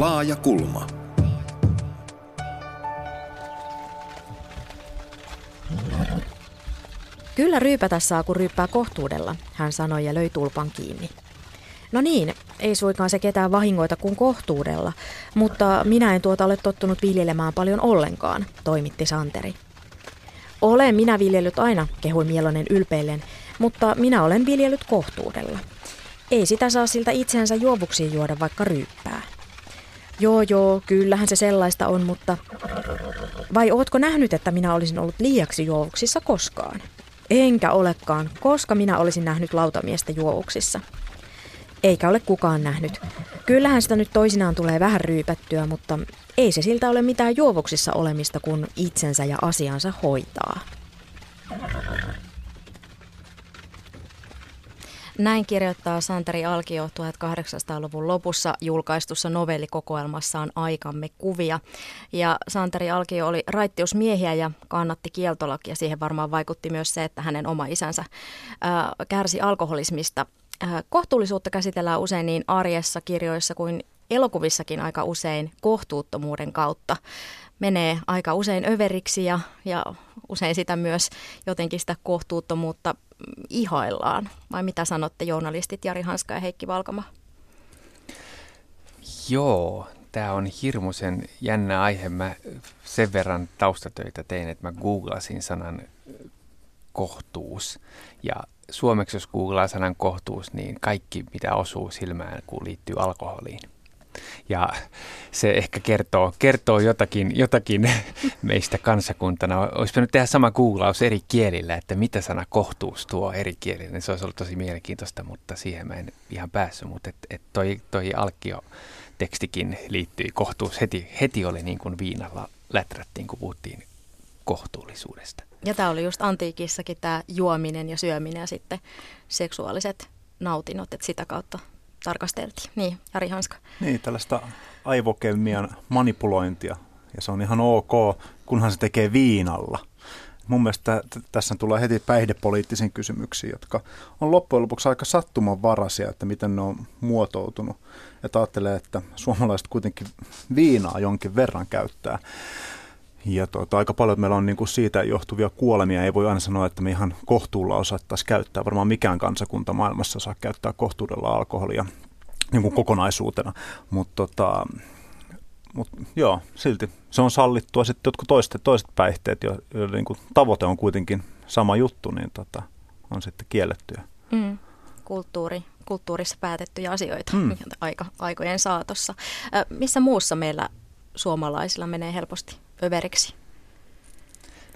Laaja kulma. Kyllä ryypätä saa, kun ryyppää kohtuudella, hän sanoi ja löi tulpan kiinni. No niin, ei suinkaan se ketään vahingoita kuin kohtuudella, mutta minä en tuota ole tottunut viljelemään paljon ollenkaan, toimitti Santeri. Olen minä viljellyt aina, kehui Mielonen ylpeillen, mutta minä olen viljellyt kohtuudella. Ei sitä saa siltä itsensä juovuksiin juoda vaikka ryyppää. Joo, joo, kyllähän se sellaista on, mutta... Vai ootko nähnyt, että minä olisin ollut liiaksi juovuksissa koskaan? Enkä olekaan, koska minä olisin nähnyt lautamiestä juovuksissa. Eikä ole kukaan nähnyt. Kyllähän sitä nyt toisinaan tulee vähän ryypättyä, mutta ei se siltä ole mitään juovuksissa olemista, kun itsensä ja asiansa hoitaa. Näin kirjoittaa Santeri Alkio 1800-luvun lopussa julkaistussa novellikokoelmassaan Aikamme kuvia. Ja Santeri Alkio oli raittiusmiehiä ja kannatti kieltolakia. Siihen varmaan vaikutti myös se, että hänen oma isänsä ää, kärsi alkoholismista. Ää, kohtuullisuutta käsitellään usein niin arjessa, kirjoissa kuin elokuvissakin aika usein kohtuuttomuuden kautta. Menee aika usein överiksi ja, ja usein sitä myös jotenkin sitä kohtuuttomuutta ihaillaan? Vai mitä sanotte journalistit Jari Hanska ja Heikki Valkama? Joo, tämä on hirmuisen jännä aihe. Mä sen verran taustatöitä tein, että mä googlasin sanan kohtuus. Ja suomeksi jos googlaa sanan kohtuus, niin kaikki mitä osuu silmään, kun liittyy alkoholiin. Ja se ehkä kertoo, kertoo jotakin, jotakin meistä kansakuntana. Olisi pitänyt tehdä sama googlaus eri kielillä, että mitä sana kohtuus tuo eri kielillä. Se olisi ollut tosi mielenkiintoista, mutta siihen mä en ihan päässyt. Mutta et, et toi, toi Alkio tekstikin liittyi kohtuus. Heti, heti oli niin kuin viinalla läträttiin, kun puhuttiin kohtuullisuudesta. Ja tämä oli just antiikissakin tämä juominen ja syöminen ja sitten seksuaaliset nautinnot, että sitä kautta tarkasteltiin. Niin, Jari Hanska. Niin, tällaista aivokemian manipulointia. Ja se on ihan ok, kunhan se tekee viinalla. Mun mielestä t- tässä tulee heti päihdepoliittisiin kysymyksiin, jotka on loppujen lopuksi aika sattumanvaraisia, että miten ne on muotoutunut. Että ajattelee, että suomalaiset kuitenkin viinaa jonkin verran käyttää. Ja tuota, aika paljon meillä on niin kuin siitä johtuvia kuolemia. Ei voi aina sanoa, että me ihan kohtuulla osattaisiin käyttää. Varmaan mikään kansakunta maailmassa saa käyttää kohtuudella alkoholia niin kuin kokonaisuutena. Mutta tota, mut, joo, silti se on sallittua. Sitten jotkut toiset, toiset päihteet, joiden niin kuin tavoite on kuitenkin sama juttu, niin tota, on sitten kiellettyä. Mm. Kulttuuri, kulttuurissa päätettyjä asioita mm. aika, aikojen saatossa. Äh, missä muussa meillä suomalaisilla menee helposti överiksi?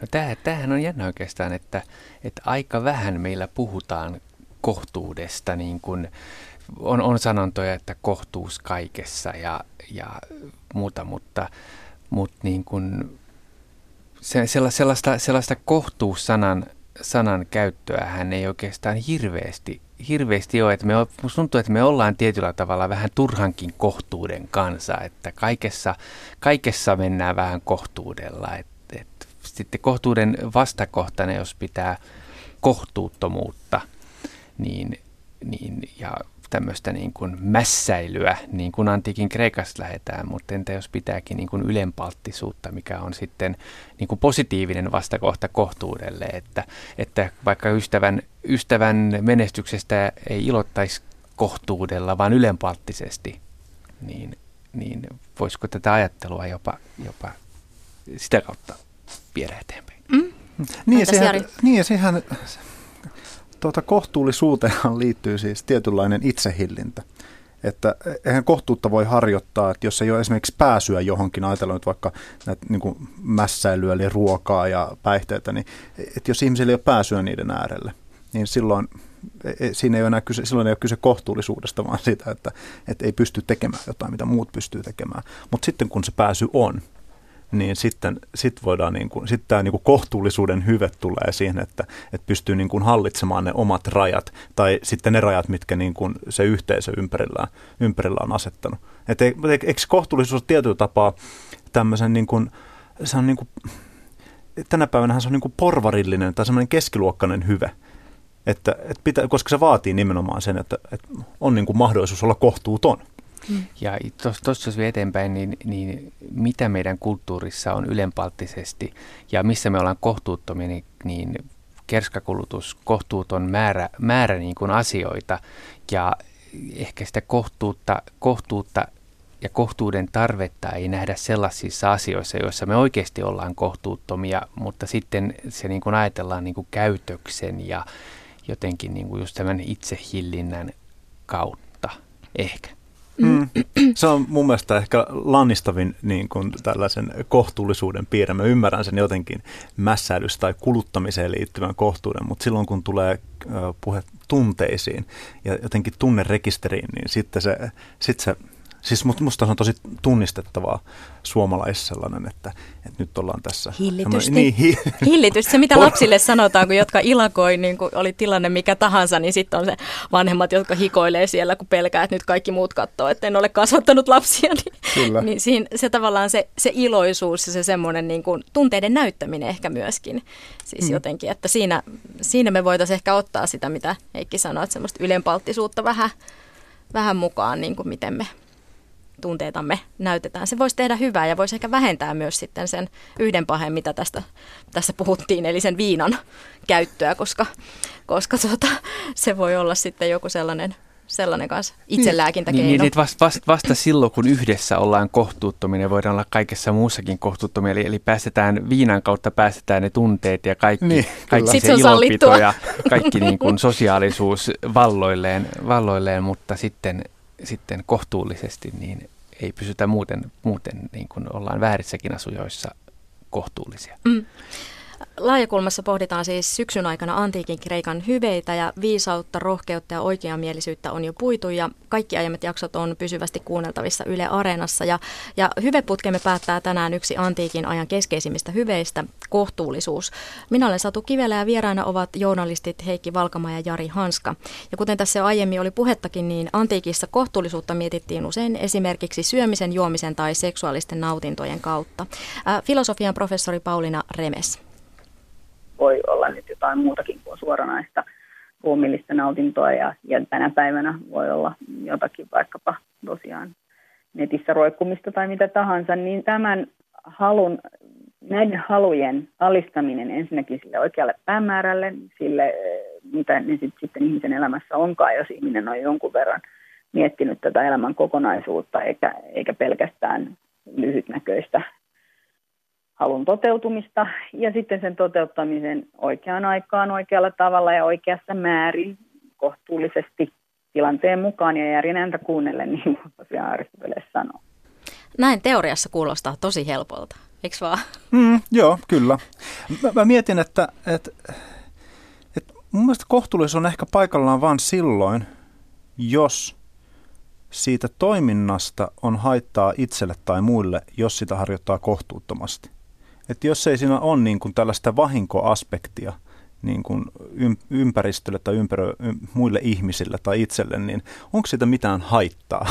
No tämähän, tämähän on jännä oikeastaan, että, että aika vähän meillä puhutaan kohtuudesta, niin kuin on, on sanontoja, että kohtuus kaikessa ja, ja muuta, mutta, mutta niin kuin se, sellaista, sellaista kohtuussanan sanan käyttöä hän ei oikeastaan hirveästi, hirveästi ole. Että me, musta tuntuu, että me ollaan tietyllä tavalla vähän turhankin kohtuuden kanssa, että kaikessa, kaikessa mennään vähän kohtuudella. Et, et, sitten kohtuuden vastakohtana, jos pitää kohtuuttomuutta, niin, niin, ja tämmöistä niin kuin mässäilyä, niin kuin antiikin Kreikasta lähdetään, mutta entä jos pitääkin niin kuin ylenpalttisuutta, mikä on sitten niin kuin positiivinen vastakohta kohtuudelle, että, että vaikka ystävän, ystävän menestyksestä ei ilottaisi kohtuudella, vaan ylenpalttisesti, niin, niin voisiko tätä ajattelua jopa, jopa sitä kautta viedä eteenpäin? Mm. Niin, ja sehän, niin ja sehän tuota, kohtuullisuuteenhan liittyy siis tietynlainen itsehillintä. Että eihän kohtuutta voi harjoittaa, että jos ei ole esimerkiksi pääsyä johonkin, ajatellaan nyt vaikka näitä niin kuin mässäilyä, eli ruokaa ja päihteitä, niin että jos ihmisillä ei ole pääsyä niiden äärelle, niin silloin e, e, siinä ei ole enää kyse, silloin ei ole kyse kohtuullisuudesta, vaan siitä, että, että ei pysty tekemään jotain, mitä muut pystyy tekemään. Mutta sitten kun se pääsy on, niin sitten sit voidaan niin kuin, sit tämä niin kuin kohtuullisuuden hyve tulee siihen, että, että pystyy niin kuin hallitsemaan ne omat rajat tai sitten ne rajat, mitkä niin kuin se yhteisö ympärillä, ympärillä on asettanut. Et eikö kohtuullisuus ole tietyllä tapaa tämmöisen niin kuin, se on niin kuin, tänä päivänä se on niin kuin porvarillinen tai semmoinen keskiluokkainen hyve. Että, että pitää, koska se vaatii nimenomaan sen, että, että on niin kuin mahdollisuus olla kohtuuton. Mm. Ja tuossa jos eteenpäin, niin, niin mitä meidän kulttuurissa on ylenpalttisesti ja missä me ollaan kohtuuttomia, niin, niin kerskakulutus, kohtuuton määrä, määrä niin kuin asioita ja ehkä sitä kohtuutta, kohtuutta ja kohtuuden tarvetta ei nähdä sellaisissa asioissa, joissa me oikeasti ollaan kohtuuttomia, mutta sitten se niin kuin ajatellaan niin kuin käytöksen ja jotenkin niin kuin just tämän itsehillinnän kautta ehkä. Mm. Se on mun mielestä ehkä lannistavin niin kuin tällaisen kohtuullisuuden piirre. Mä ymmärrän sen jotenkin mässäilys- tai kuluttamiseen liittyvän kohtuuden, mutta silloin kun tulee puhe tunteisiin ja jotenkin tunnerekisteriin, niin sitten se, sit se Siis musta se on tosi tunnistettavaa suomalaisessa sellainen, että, että nyt ollaan tässä. Hillitysti. Niin, hi- Hillitysti. Se, mitä lapsille sanotaan, kun jotka ilakoi, niin kun oli tilanne mikä tahansa, niin sitten on se vanhemmat, jotka hikoilee siellä, kun pelkää, että nyt kaikki muut katsoo, että en ole kasvattanut lapsia. Niin, Kyllä. niin siinä, se tavallaan se, se iloisuus ja se semmoinen niin kuin tunteiden näyttäminen ehkä myöskin. Siis mm. jotenkin, että siinä, siinä me voitaisiin ehkä ottaa sitä, mitä Heikki sanoi, että semmoista ylenpalttisuutta vähän, vähän mukaan, niin kuin miten me tunteitamme näytetään. Se voisi tehdä hyvää ja voisi ehkä vähentää myös sitten sen yhden pahen, mitä tästä, tässä puhuttiin, eli sen viinan käyttöä, koska, koska tuota, se voi olla sitten joku sellainen sellainen kanssa itselääkintäkeino. Niin, niin vasta, vasta, vasta silloin, kun yhdessä ollaan kohtuuttomia, voidaan olla kaikessa muussakin kohtuuttomia. Eli, eli päästetään viinan kautta päästetään ne tunteet ja kaikki, niin, kaikki se, se ilonpito ja kaikki niin kuin sosiaalisuus valloilleen, valloilleen mutta sitten, sitten kohtuullisesti niin ei pysytä muuten, muuten niin kuin ollaan väärissäkin asujoissa kohtuullisia. Mm. Laajakulmassa pohditaan siis syksyn aikana antiikin Kreikan hyveitä ja viisautta, rohkeutta ja oikeamielisyyttä on jo puitu ja kaikki aiemmat jaksot on pysyvästi kuunneltavissa Yle Areenassa. Ja, ja hyveputkemme päättää tänään yksi antiikin ajan keskeisimmistä hyveistä, kohtuullisuus. Minä olen Satu Kivelä ja vieraina ovat journalistit Heikki Valkama ja Jari Hanska. Ja kuten tässä jo aiemmin oli puhettakin, niin antiikissa kohtuullisuutta mietittiin usein esimerkiksi syömisen, juomisen tai seksuaalisten nautintojen kautta. Filosofian professori Paulina Remes voi olla nyt jotain muutakin kuin suoranaista ruumillista nautintoa ja, ja tänä päivänä voi olla jotakin vaikkapa tosiaan netissä roikkumista tai mitä tahansa, niin tämän halun, näiden halujen alistaminen ensinnäkin sille oikealle päämäärälle, sille mitä ne sit, sitten ihmisen elämässä onkaan, jos ihminen on jonkun verran miettinyt tätä elämän kokonaisuutta eikä, eikä pelkästään lyhytnäköistä halun toteutumista ja sitten sen toteuttamisen oikeaan aikaan, oikealla tavalla ja oikeassa määrin kohtuullisesti tilanteen mukaan ja järjen ääntä kuunnellen, niin kuin tosiaan Aristoteles sanoo. Näin teoriassa kuulostaa tosi helpolta, eikö vaan? Mm, joo, kyllä. Mä, mä mietin, että, että, että mun mielestä kohtuullisuus on ehkä paikallaan vain silloin, jos siitä toiminnasta on haittaa itselle tai muille, jos sitä harjoittaa kohtuuttomasti. Että jos ei siinä ole niin kuin tällaista vahinkoaspektia niin kuin ympäristölle tai ympärö, muille ihmisille tai itselle, niin onko siitä mitään haittaa?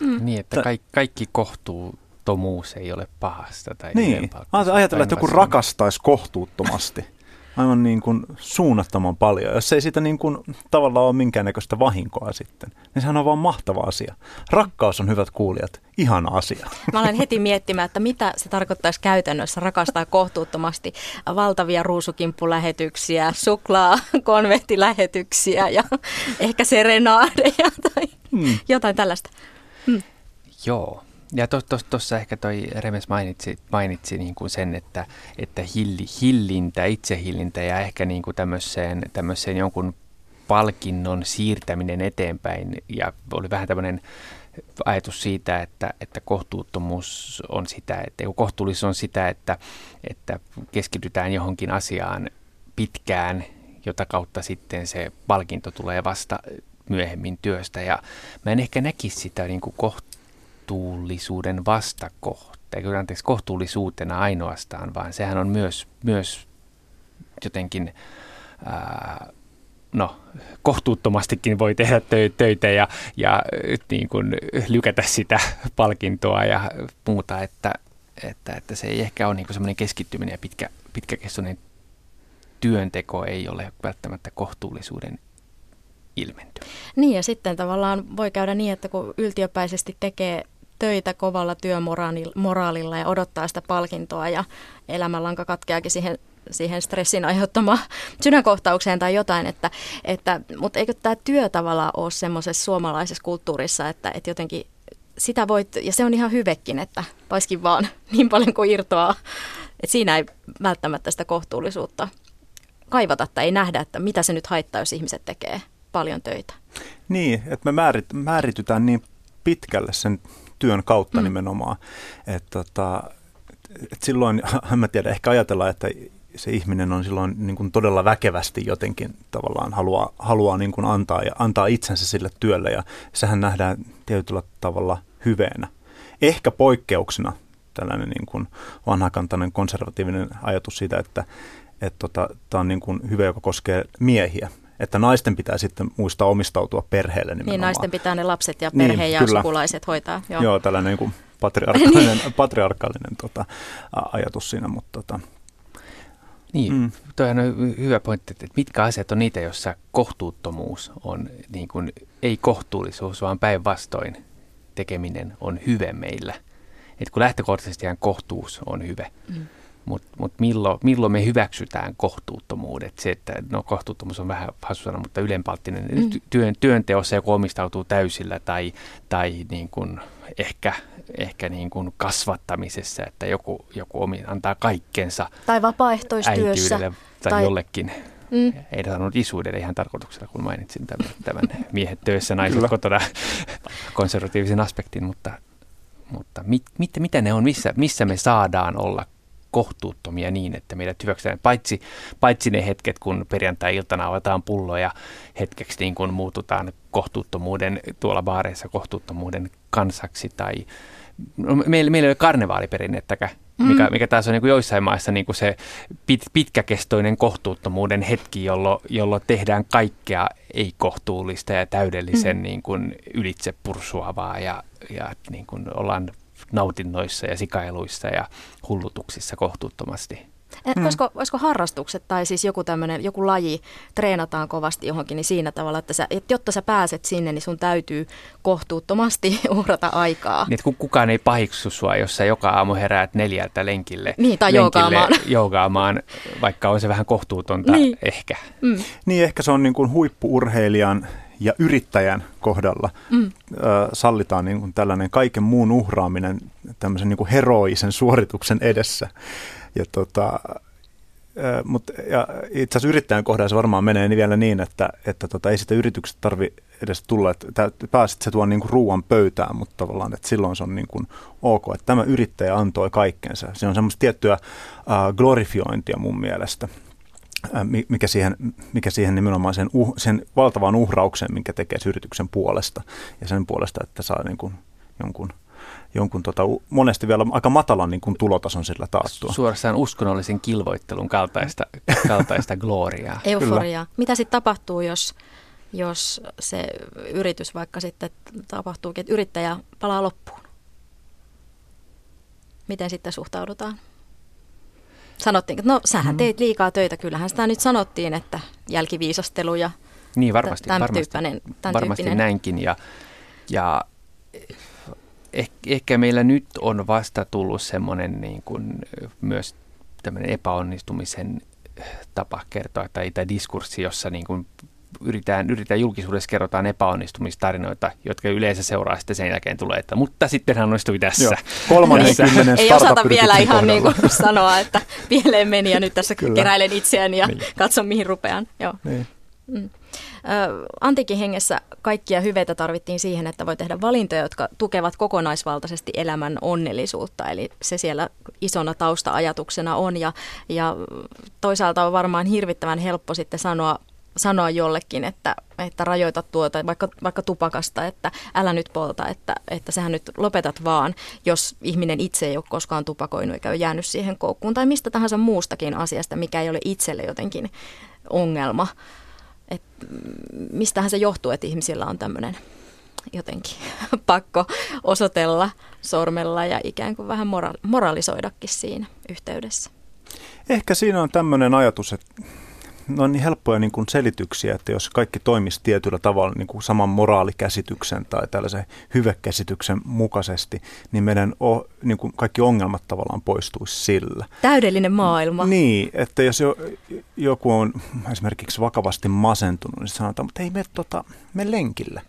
Mm. Niin, että kaikki, kaikki kohtuuttomuus ei ole pahasta. Tai niin, ajatellaan, että joku rakastaisi kohtuuttomasti aivan niin kuin suunnattoman paljon. Jos ei siitä niin kuin tavallaan ole minkäännäköistä vahinkoa sitten, niin sehän on vaan mahtava asia. Rakkaus on, hyvät kuulijat, ihana asia. Mä olen heti miettimään, että mitä se tarkoittaisi käytännössä rakastaa kohtuuttomasti valtavia ruusukimppulähetyksiä, suklaa, konvehtilähetyksiä ja ehkä serenaadeja tai hmm. jotain tällaista. Hmm. Joo, ja tuossa to, to, ehkä toi Remes mainitsi, mainitsi niin kuin sen, että, että hilli, hillintä, itsehillintä ja ehkä niin kuin tämmöiseen, tämmöiseen jonkun palkinnon siirtäminen eteenpäin. Ja oli vähän tämmöinen ajatus siitä, että, että kohtuuttomuus on sitä, että kohtuullisuus on sitä, että, että keskitytään johonkin asiaan pitkään, jota kautta sitten se palkinto tulee vasta myöhemmin työstä. Ja mä en ehkä näkisi sitä niin kuin koht, kohtuullisuuden vastakohta, eikö anteeksi, kohtuullisuutena ainoastaan, vaan sehän on myös, myös jotenkin, ää, no, kohtuuttomastikin voi tehdä töitä ja, ja niin kuin lykätä sitä palkintoa ja muuta, että, että, että se ei ehkä ole niin semmoinen keskittyminen ja pitkä, pitkäkestoinen työnteko ei ole välttämättä kohtuullisuuden ilmentyä. Niin ja sitten tavallaan voi käydä niin, että kun yltiöpäisesti tekee töitä kovalla työmoraalilla ja odottaa sitä palkintoa ja elämänlanka katkeakin siihen siihen stressin aiheuttamaan sydänkohtaukseen tai jotain, että, että, mutta eikö tämä työ tavallaan ole semmoisessa suomalaisessa kulttuurissa, että, että jotenkin sitä voit, ja se on ihan hyvekin, että paiskin vaan niin paljon kuin irtoaa, että siinä ei välttämättä sitä kohtuullisuutta kaivata tai ei nähdä, että mitä se nyt haittaa, jos ihmiset tekee paljon töitä. Niin, että me määrit, määritytään niin pitkälle sen työn kautta mm. nimenomaan, että tota, et silloin, en mä tiedä, ehkä ajatellaan, että se ihminen on silloin niin kuin todella väkevästi jotenkin tavallaan haluaa, haluaa niin kuin antaa, ja antaa itsensä sille työlle ja sehän nähdään tietyllä tavalla hyveenä. Ehkä poikkeuksena tällainen niin kuin vanhakantainen konservatiivinen ajatus siitä, että että tota, tämä on niin kuin hyve, joka koskee miehiä. Että naisten pitää sitten muistaa omistautua perheelle nimenomaan. Niin, naisten pitää ne lapset ja perhe niin, ja kyllä. sukulaiset hoitaa. Joo, Joo tällainen niin kuin patriarkaalinen, niin. patriarkaalinen tota, ajatus siinä, mutta tota, niin, mm. toi on hyvä pointti, että mitkä asiat on niitä, joissa kohtuuttomuus on niin kuin, ei kohtuullisuus, vaan päinvastoin tekeminen on hyve meillä. Et kun lähtökohtaisesti kohtuus on hyve, mm. Mutta mut milloin, milloin me hyväksytään kohtuuttomuudet? Se, että no kohtuuttomuus on vähän hassu sana, mutta ylenpalttinen. Mm. Työn, työnteossa joku omistautuu täysillä tai, tai niin kuin ehkä ehkä niin kuin kasvattamisessa, että joku, joku omi, antaa kaikkensa tai vapaaehtoistyössä tai, tai jollekin. Mm. Ei sanonut isuudelle ihan tarkoituksella, kun mainitsin tämän, tämän miehet töissä, naiset Kyllä. kotona konservatiivisen aspektin, mutta, mutta mit, mit, mitä ne on, missä, missä me saadaan olla kohtuuttomia niin, että meidät hyväksytään. Paitsi, paitsi ne hetket, kun perjantai-iltana avataan pulloja hetkeksi niin kuin muututaan kohtuuttomuuden tuolla baareissa kohtuuttomuuden kansaksi tai no, meillä, meillä ei ole karnevaaliperinnettäkään, mm. mikä, mikä taas on niin kuin joissain maissa niin kuin se pit, pitkäkestoinen kohtuuttomuuden hetki, jolloin, jolloin tehdään kaikkea ei-kohtuullista ja täydellisen mm. niin kuin ylitse pursuavaa ja, ja niin kuin ollaan nautinnoissa ja sikailuissa ja hullutuksissa kohtuuttomasti. Mm. Olisiko, olisiko harrastukset tai siis joku tämmöinen, joku laji, treenataan kovasti johonkin, niin siinä tavalla, että, sä, että jotta sä pääset sinne, niin sun täytyy kohtuuttomasti uhrata aikaa. Niin, että kukaan ei pahiksu sua, jos sä joka aamu heräät neljältä lenkille. Niin, tai joogaamaan. joogaamaan. vaikka on se vähän kohtuutonta niin. ehkä. Mm. Niin, ehkä se on niin kuin huippuurheilijan ja yrittäjän kohdalla mm. ö, sallitaan niin kuin tällainen kaiken muun uhraaminen tämmöisen niin kuin heroisen suorituksen edessä. Ja tota, mutta ja itse asiassa yrittäjän kohdalla se varmaan menee niin vielä niin, että, että tota, ei sitä yrityksestä tarvi edes tulla, että pääsit se tuon niin ruuan pöytään, mutta tavallaan, että silloin se on niin kuin ok, että tämä yrittäjä antoi kaikkensa. Se on semmoista tiettyä uh, glorifiointia mun mielestä, mikä, siihen, mikä siihen nimenomaan sen, uh, sen valtavan uhrauksen, minkä tekee yrityksen puolesta ja sen puolesta, että saa niin kuin jonkun jonkun tota, monesti vielä aika matalan niin kuin tulotason sillä taattua. Suorastaan uskonnollisen kilvoittelun kaltaista, kaltaista gloriaa. Euforiaa. Mitä sitten tapahtuu, jos, jos se yritys vaikka sitten tapahtuu, että yrittäjä palaa loppuun? Miten sitten suhtaudutaan? Sanottiin, että no sähän mm. teit liikaa töitä. Kyllähän sitä nyt sanottiin, että jälkiviisastelu ja niin, varmasti, tämän varmasti, tyyppinen, tämän varmasti tyyppinen. näinkin. Ja, ja eh, ehkä meillä nyt on vasta tullut semmoinen niin kuin myös tämmöinen epäonnistumisen tapa kertoa tai, tai diskurssi, jossa niin kuin yritetään, yritetään julkisuudessa kerrotaan epäonnistumistarinoita, jotka yleensä seuraa sitten sen jälkeen tulee, että mutta sitten hän onnistui tässä. Joo. Kolmannen Ei osata vielä ihan niin kuin sanoa, että pieleen meni ja nyt tässä Kyllä. keräilen itseäni ja niin. katson mihin rupean. Joo. Niin. Mm. Antiikin hengessä kaikkia hyveitä tarvittiin siihen, että voi tehdä valintoja, jotka tukevat kokonaisvaltaisesti elämän onnellisuutta. Eli se siellä isona tausta-ajatuksena on. Ja, ja toisaalta on varmaan hirvittävän helppo sitten sanoa sanoa jollekin, että, että rajoita tuota, vaikka, vaikka tupakasta, että älä nyt polta, että, että sähän nyt lopetat vaan, jos ihminen itse ei ole koskaan tupakoinut eikä ole jäänyt siihen koukkuun, tai mistä tahansa muustakin asiasta, mikä ei ole itselle jotenkin ongelma että mistähän se johtuu, että ihmisillä on tämmöinen jotenkin pakko osoitella sormella ja ikään kuin vähän mora- moralisoidakin siinä yhteydessä. Ehkä siinä on tämmöinen ajatus, että ne on niin helppoja niin kuin selityksiä, että jos kaikki toimisi tietyllä tavalla niin kuin saman moraalikäsityksen tai tällaisen hyvekäsityksen mukaisesti, niin meidän o, niin kuin kaikki ongelmat tavallaan poistuisi sillä. Täydellinen maailma. Niin, että jos jo, joku on esimerkiksi vakavasti masentunut, niin sanotaan, mutta ei me, tota, me lenkille.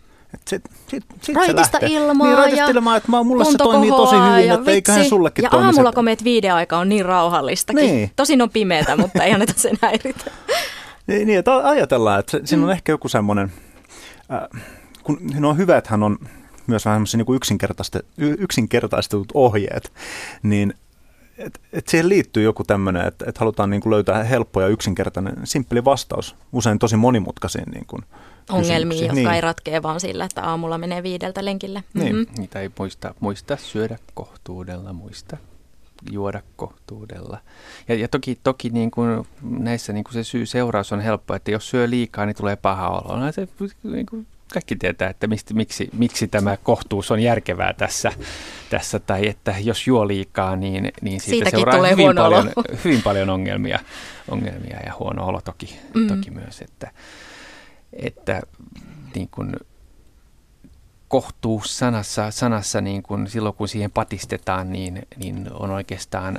Sit, sit, sit raitista ilmaa niin, raitista ja ilmaa, että mulle se toimii tosi hyvin, ja että eiköhän sullekin Ja aamulla, se. kun meet viiden aika on niin rauhallistakin. Niin. Tosin on pimeätä, mutta ei anneta sen häiritä. Niin, niin, että ajatellaan, että se, siinä on mm. ehkä joku semmoinen, äh, kun no on hyvä, että hän on myös vähän semmoisia niin yksinkertaistetut, yksinkertaistetut ohjeet, niin et, et siihen liittyy joku tämmöinen, että et halutaan niin kuin löytää helppo ja yksinkertainen, simppeli vastaus, usein tosi monimutkaisiin niin kuin, Ongelmiin, jotka niin. ei ratkea vaan sillä, että aamulla menee viideltä lenkille. Niin. Mm-hmm. Niitä ei muista, muista syödä kohtuudella, muista juoda kohtuudella. Ja, ja toki, toki niin kuin näissä niin kuin se syy-seuraus on helppo, että jos syö liikaa, niin tulee paha olo. No, se, niin kuin kaikki tietää, että mistä, miksi, miksi tämä kohtuus on järkevää tässä, tässä tai että jos juo liikaa, niin, niin siitä Siitäkin seuraa tulee hyvin, paljon, olo. hyvin paljon ongelmia, ongelmia ja huono olo toki, mm. toki myös, että, että niin kuin, kohtuus sanassa, sanassa niin kun silloin kun siihen patistetaan, niin, niin on oikeastaan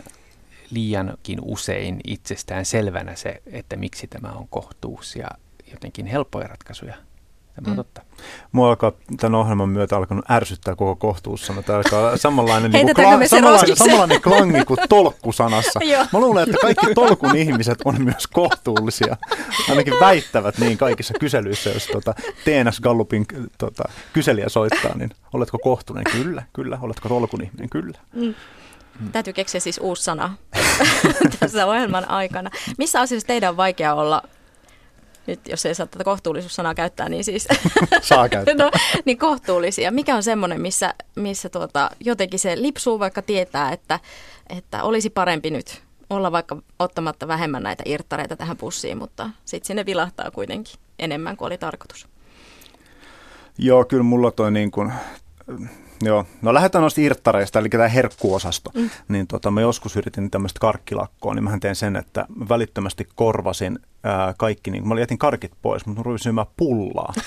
liiankin usein itsestään selvänä se, että miksi tämä on kohtuus ja jotenkin helppoja ratkaisuja. Tämä on mm. totta. Mua alkaa tämän ohjelman myötä alkanut ärsyttää koko kohtuussana. Tämä alkaa samanlainen, niin kuin kla- samanlainen, samanlainen klangi kuin tolkkusanassa. Mä luulen, että kaikki tolkun ihmiset on myös kohtuullisia. Ainakin väittävät niin kaikissa kyselyissä, jos tuota, TNS Gallupin tota, kyselijä soittaa, niin oletko kohtuullinen? Kyllä, kyllä. Oletko tolkun ihminen? Kyllä. Mm. Täytyy keksiä siis uusi sana tässä ohjelman aikana. Missä asiassa teidän on vaikea olla, nyt jos ei saa tätä kohtuullisuussanaa käyttää, niin siis Saa käyttää. no, niin kohtuullisia. Mikä on semmoinen, missä, missä tuota, jotenkin se lipsuu, vaikka tietää, että, että olisi parempi nyt olla vaikka ottamatta vähemmän näitä irttareita tähän pussiin, mutta sitten sinne vilahtaa kuitenkin enemmän kuin oli tarkoitus. Joo, kyllä mulla toi niin kuin, joo, no lähdetään noista irttareista, eli tämä herkkuosasto. Mm. Niin tota, mä joskus yritin tämmöistä karkkilakkoa, niin mä tein sen, että mä välittömästi korvasin ää, kaikki, niin mä jätin karkit pois, mutta mä rupesin syömään pullaa.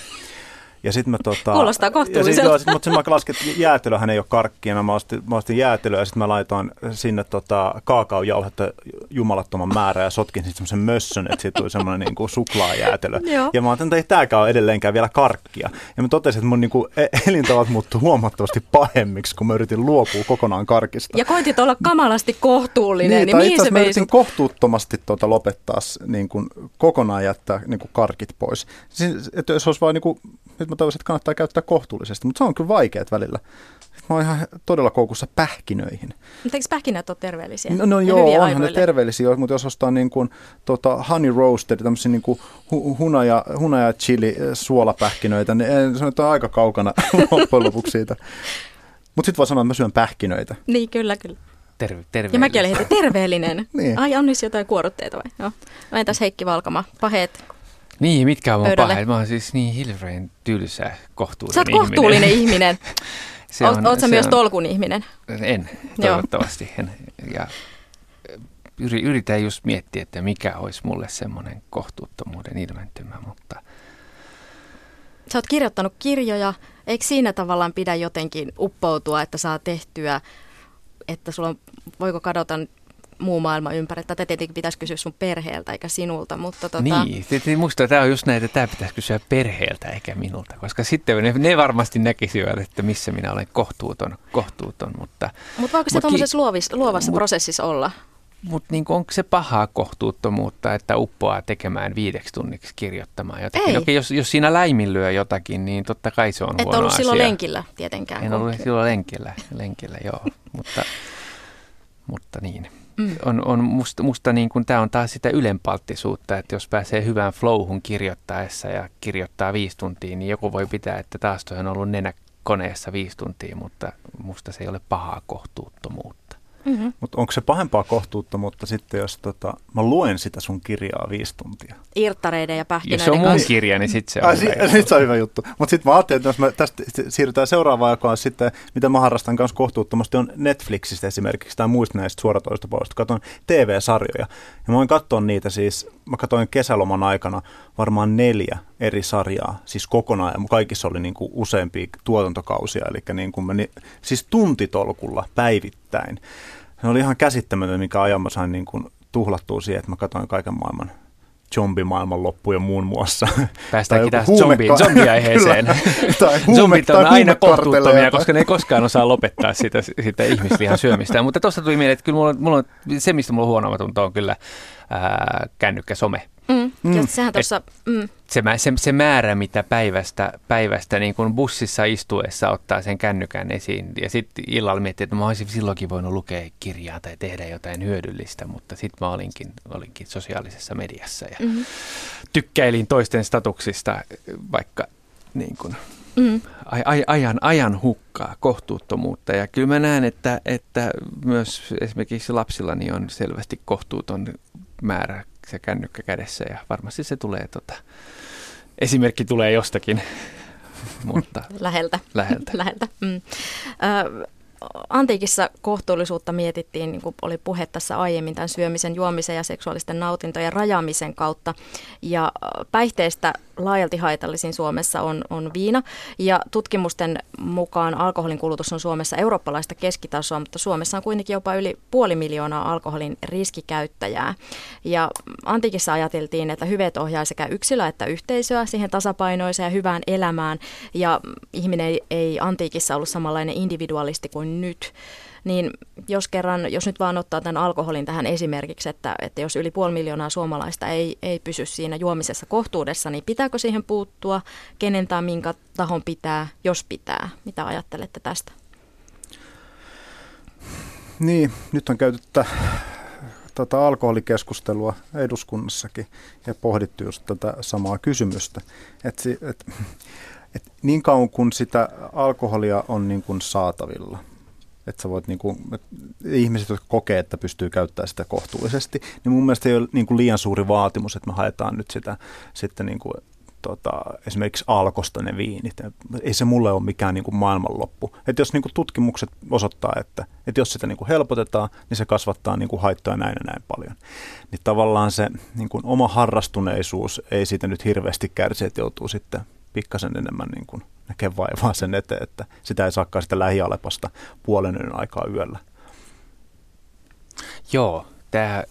Ja sit mä, tota, Kuulostaa ja sit, kohtuulliselta. joo, sit, mutta sitten mä laskin, että jäätelöhän ei ole karkkia, mä ostin, mä ostin jäätelöä ja sitten mä laitoin sinne tota, kaakaojauhetta jumalattoman määrän ja sotkin sitten semmoisen mössön, että siitä tuli semmoinen niin kuin suklaajäätelö. Joo. Ja mä ajattelin, että ei tääkään ole edelleenkään vielä karkkia. Ja mä totesin, että mun niin kuin elintavat muuttuu huomattavasti pahemmiksi, kun mä yritin luopua kokonaan karkista. Ja koitit olla kamalasti kohtuullinen, niin, niin mihin se mä yritin sut? kohtuuttomasti tuota lopettaa niin kuin kokonaan jättää niin kuin karkit pois. Siis, että jos olisi vaan niin kuin, nyt mä toivoisin, että kannattaa käyttää kohtuullisesti, mutta se on kyllä vaikeat välillä. Mä oon ihan todella koukussa pähkinöihin. Mutta eikö pähkinät ole terveellisiä? No, no joo, onhan ne aivoille? terveellisiä, mutta jos ostaa niin kuin, tota, honey roasted, tämmöisiä niin kuin hu- hunaja, hunaja chili eh, suolapähkinöitä, niin eh, se on aika kaukana loppujen lopuksi siitä. Mutta sitten voi sanoa, että mä syön pähkinöitä. Niin, kyllä, kyllä. Terve, terve. Ja mäkin olin heti terveellinen. Niin. Ai, onnis jotain kuorutteita vai? Joo. No entäs Heikki Valkama, paheet. Niin, mitkä on Pöydälle. paheet? Mä oon siis niin hilveän tylsä, kohtuullinen Sä oot ihminen. kohtuullinen ihminen. Se Oot, oot sä myös on- tolkun ihminen? En, toivottavasti en. Ja yri- yritän just miettiä, että mikä olisi mulle semmoinen kohtuuttomuuden ilmentymä, mutta Sä oot kirjoittanut kirjoja. Eikö siinä tavallaan pidä jotenkin uppoutua, että saa tehtyä, että sulla on, voiko kadota muu maailma ympäri? Tätä tietenkin pitäisi kysyä sun perheeltä eikä sinulta, mutta tota, niin, musta tämä on just näin, että tämä pitäisi kysyä perheeltä eikä minulta, koska sitten ne, ne varmasti näkisivät, että missä minä olen kohtuuton, kohtuuton mutta, mutta voiko se Mut ki- luovassa mut- prosessissa olla? mutta niin onko se pahaa kohtuuttomuutta, että uppoaa tekemään viideksi tunniksi kirjoittamaan jotakin? Ei. Okei, jos, jos siinä laiminlyö jotakin, niin totta kai se on Et huono ollut asia. silloin lenkillä tietenkään. En ollut silloin lenkillä, lenkillä joo, mutta, mutta niin. Mm. On, on musta, musta niin kuin tämä on taas sitä ylenpalttisuutta, että jos pääsee hyvään flowhun kirjoittaessa ja kirjoittaa viisi tuntia, niin joku voi pitää, että taas toi on ollut nenä koneessa viisi tuntia, mutta musta se ei ole pahaa kohtuuttomuutta. Mm-hmm. Mutta onko se pahempaa kohtuuttomuutta sitten, jos tota, mä luen sitä sun kirjaa viisi tuntia? Irttareiden ja pähkinöiden Jos se on mun kirja, niin sitten se on Ai, si- sit se on hyvä juttu. Mutta sitten mä ajattelin, että jos me tästä siirrytään seuraavaan, joka on sitten, mitä mä harrastan kanssa kohtuuttomasti, on Netflixistä esimerkiksi tai muista näistä suoratoistopalveluista. Katon TV-sarjoja. Ja mä voin katsoa niitä siis, mä katsoin kesäloman aikana varmaan neljä eri sarjaa, siis kokonaan, ja kaikissa oli niin kuin useampia tuotantokausia, eli niin kuin mä, siis tuntitolkulla päivittäin. Se oli ihan käsittämätön, mikä ajan mä sain niin kuin tuhlattua siihen, että mä katsoin kaiken maailman zombimaailman loppuja muun muassa. Päästäänkin tähän zombi, zombiaiheeseen. Zombit on aina kohtuuttomia, koska ne ei koskaan osaa lopettaa sitä, sitä ihmislihan syömistä. Mutta tuosta tuli mieleen, että kyllä mulla on, mulla on, se, mistä mulla on huonomatonta, on kyllä ää, kännykkä some. Mm, mm. Sehän tossa, mm. Se, se, se määrä, mitä päivästä, päivästä niin kuin bussissa istuessa ottaa sen kännykän esiin ja sitten illalla miettii, että mä olisin silloinkin voinut lukea kirjaa tai tehdä jotain hyödyllistä, mutta sitten mä olinkin, olinkin sosiaalisessa mediassa ja mm-hmm. tykkäilin toisten statuksista, vaikka niin kuin, mm. ajan, ajan hukkaa, kohtuuttomuutta. Ja kyllä mä näen, että, että myös esimerkiksi lapsillani on selvästi kohtuuton määrä se kännykkä kädessä ja varmasti se tulee, tota, esimerkki tulee jostakin, mutta läheltä. läheltä. läheltä. Mm. Ö, antiikissa kohtuullisuutta mietittiin, niin kuin oli puhe tässä aiemmin, tämän syömisen, juomisen ja seksuaalisten nautintojen rajaamisen kautta. Ja päihteistä laajalti haitallisin Suomessa on, on viina. Ja tutkimusten mukaan alkoholin kulutus on Suomessa eurooppalaista keskitasoa, mutta Suomessa on kuitenkin jopa yli puoli miljoonaa alkoholin riskikäyttäjää. Ja antiikissa ajateltiin, että hyveet ohjaa sekä yksilöä että yhteisöä siihen tasapainoiseen ja hyvään elämään. Ja ihminen ei, ei antiikissa ollut samanlainen individualisti kuin nyt niin jos kerran, jos nyt vaan ottaa tämän alkoholin tähän esimerkiksi, että, että jos yli puoli miljoonaa suomalaista ei, ei pysy siinä juomisessa kohtuudessa, niin pitääkö siihen puuttua, kenen tai minkä tahon pitää, jos pitää? Mitä ajattelette tästä? Niin, nyt on käyty tätä, tätä alkoholikeskustelua eduskunnassakin ja pohdittu just tätä samaa kysymystä. Et, et, et niin kauan kun sitä alkoholia on niin kuin saatavilla, että sä voit niin kuin, ihmiset, jotka kokee, että pystyy käyttämään sitä kohtuullisesti, niin mun mielestä ei ole niin kuin liian suuri vaatimus, että me haetaan nyt sitä sitten niin kuin, tota, esimerkiksi alkosta ne viinit. Ei se mulle ole mikään niin kuin maailmanloppu. Että jos niin kuin tutkimukset osoittaa, että, että jos sitä niin kuin helpotetaan, niin se kasvattaa niin kuin haittoja näin ja näin paljon. Niin tavallaan se niin kuin oma harrastuneisuus ei siitä nyt hirveästi kärsi, että joutuu sitten pikkasen enemmän niin kuin näkee vaivaa sen eteen, että sitä ei saakaan sitä lähialepasta puolen yön aikaa yöllä. Joo, tämä